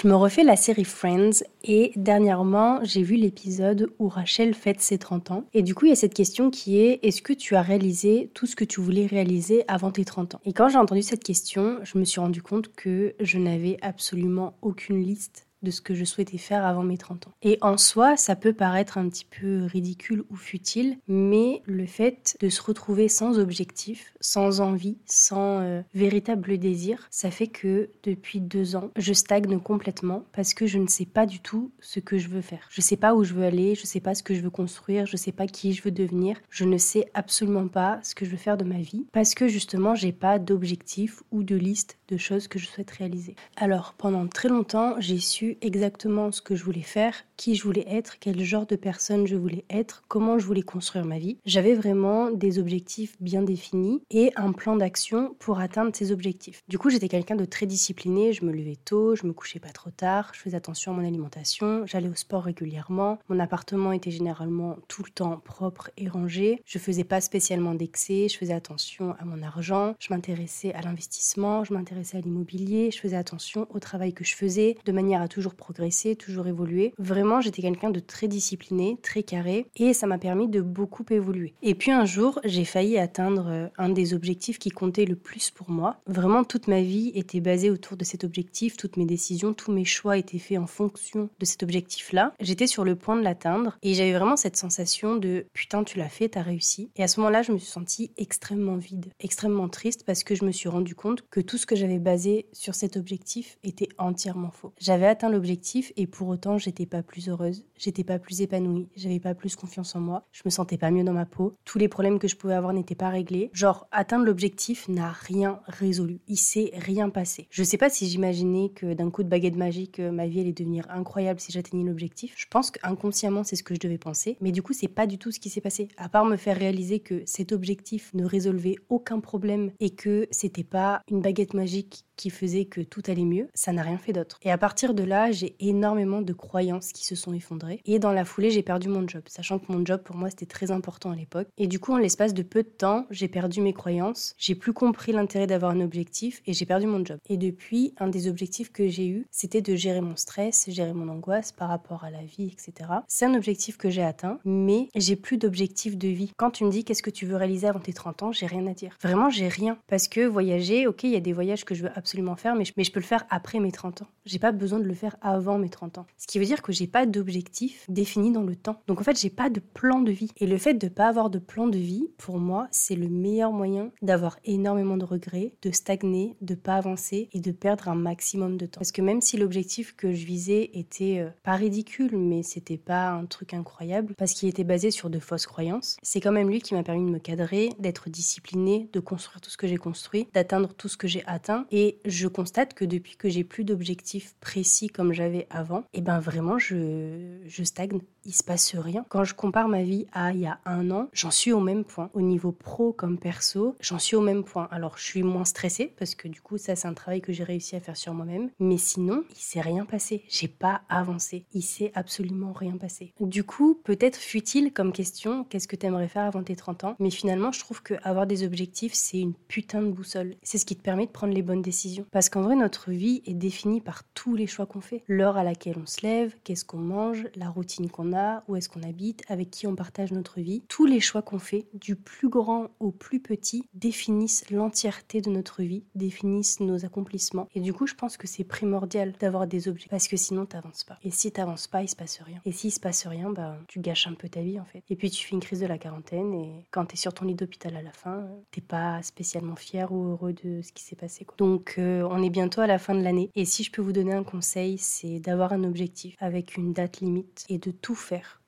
Je me refais la série Friends et dernièrement, j'ai vu l'épisode où Rachel fête ses 30 ans. Et du coup, il y a cette question qui est est-ce que tu as réalisé tout ce que tu voulais réaliser avant tes 30 ans? Et quand j'ai entendu cette question, je me suis rendu compte que je n'avais absolument aucune liste de ce que je souhaitais faire avant mes 30 ans. Et en soi, ça peut paraître un petit peu ridicule ou futile, mais le fait de se retrouver sans objectif, sans envie, sans euh, véritable désir, ça fait que depuis deux ans, je stagne complètement parce que je ne sais pas du tout ce que je veux faire. Je ne sais pas où je veux aller, je ne sais pas ce que je veux construire, je ne sais pas qui je veux devenir, je ne sais absolument pas ce que je veux faire de ma vie parce que justement, j'ai pas d'objectif ou de liste de choses que je souhaite réaliser. Alors, pendant très longtemps, j'ai su exactement ce que je voulais faire, qui je voulais être, quel genre de personne je voulais être, comment je voulais construire ma vie. J'avais vraiment des objectifs bien définis et un plan d'action pour atteindre ces objectifs. Du coup, j'étais quelqu'un de très discipliné, je me levais tôt, je me couchais pas trop tard, je faisais attention à mon alimentation, j'allais au sport régulièrement, mon appartement était généralement tout le temps propre et rangé, je faisais pas spécialement d'excès, je faisais attention à mon argent, je m'intéressais à l'investissement, je m'intéressais à l'immobilier, je faisais attention au travail que je faisais de manière à toujours progresser, toujours évoluer. Vraiment, j'étais quelqu'un de très discipliné, très carré, et ça m'a permis de beaucoup évoluer. Et puis un jour, j'ai failli atteindre euh, un des objectifs qui comptait le plus pour moi. Vraiment, toute ma vie était basée autour de cet objectif, toutes mes décisions, tous mes choix étaient faits en fonction de cet objectif-là. J'étais sur le point de l'atteindre, et j'avais vraiment cette sensation de putain, tu l'as fait, t'as réussi. Et à ce moment-là, je me suis sentie extrêmement vide, extrêmement triste, parce que je me suis rendu compte que tout ce que j'avais basé sur cet objectif était entièrement faux. J'avais atteint l'objectif et pour autant j'étais pas plus heureuse, j'étais pas plus épanouie, j'avais pas plus confiance en moi, je me sentais pas mieux dans ma peau, tous les problèmes que je pouvais avoir n'étaient pas réglés. Genre atteindre l'objectif n'a rien résolu, il s'est rien passé. Je sais pas si j'imaginais que d'un coup de baguette magique ma vie allait devenir incroyable si j'atteignais l'objectif. Je pense qu'inconsciemment c'est ce que je devais penser, mais du coup c'est pas du tout ce qui s'est passé. À part me faire réaliser que cet objectif ne résolvait aucun problème et que c'était pas une baguette magique magique qui faisait que tout allait mieux, ça n'a rien fait d'autre. Et à partir de là, j'ai énormément de croyances qui se sont effondrées. Et dans la foulée, j'ai perdu mon job, sachant que mon job pour moi c'était très important à l'époque. Et du coup, en l'espace de peu de temps, j'ai perdu mes croyances, j'ai plus compris l'intérêt d'avoir un objectif et j'ai perdu mon job. Et depuis, un des objectifs que j'ai eu, c'était de gérer mon stress, gérer mon angoisse par rapport à la vie, etc. C'est un objectif que j'ai atteint, mais j'ai plus d'objectif de vie. Quand tu me dis qu'est-ce que tu veux réaliser avant tes 30 ans, j'ai rien à dire. Vraiment, j'ai rien. Parce que voyager, ok, il y a des voyages que je veux absolument absolument faire, mais je, peux le faire après mes 30 ans. J'ai pas besoin de le faire avant mes 30 ans. Ce qui veut dire que j'ai pas d'objectif défini dans le temps. Donc en fait, j'ai pas de plan de vie. Et le fait de pas avoir de plan de vie, pour moi, c'est le meilleur moyen d'avoir énormément de regrets, de stagner, de pas avancer et de perdre un maximum de temps. Parce que même si l'objectif que je visais était euh, pas ridicule, mais c'était pas un truc incroyable, parce qu'il était basé sur de fausses croyances, c'est quand même lui qui m'a permis de me cadrer, d'être discipliné, de construire tout ce que j'ai construit, d'atteindre tout ce que j'ai atteint. Et je constate que depuis que j'ai plus d'objectifs précis comme j'avais avant, et eh ben vraiment je, je stagne. Il se passe rien. Quand je compare ma vie à il y a un an, j'en suis au même point. Au niveau pro comme perso, j'en suis au même point. Alors je suis moins stressée parce que du coup ça c'est un travail que j'ai réussi à faire sur moi-même. Mais sinon il s'est rien passé. J'ai pas avancé. Il s'est absolument rien passé. Du coup peut-être futile comme question. Qu'est-ce que tu aimerais faire avant tes 30 ans? Mais finalement je trouve que avoir des objectifs c'est une putain de boussole. C'est ce qui te permet de prendre les bonnes décisions parce qu'en vrai, notre vie est définie par tous les choix qu'on fait. L'heure à laquelle on se lève, qu'est-ce qu'on mange, la routine qu'on a, où est-ce qu'on habite, avec qui on partage notre vie. Tous les choix qu'on fait, du plus grand au plus petit, définissent l'entièreté de notre vie, définissent nos accomplissements. Et du coup, je pense que c'est primordial d'avoir des objets parce que sinon, t'avances pas. Et si t'avances pas, il se passe rien. Et s'il se passe rien, bah, tu gâches un peu ta vie en fait. Et puis tu fais une crise de la quarantaine et quand t'es sur ton lit d'hôpital à la fin, t'es pas spécialement fier ou heureux de ce qui s'est passé. Donc on est bientôt à la fin de l'année. Et si je peux vous donner un conseil, c'est d'avoir un objectif avec une date limite et de tout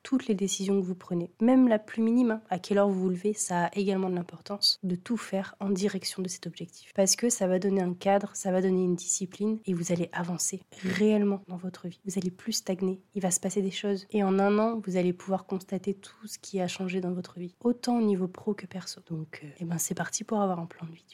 toutes les décisions que vous prenez, même la plus minime, hein, à quelle heure vous vous levez, ça a également de l'importance de tout faire en direction de cet objectif. Parce que ça va donner un cadre, ça va donner une discipline et vous allez avancer réellement dans votre vie. Vous allez plus stagner, il va se passer des choses et en un an, vous allez pouvoir constater tout ce qui a changé dans votre vie, autant au niveau pro que perso. Donc, euh, eh ben c'est parti pour avoir un plan de vie.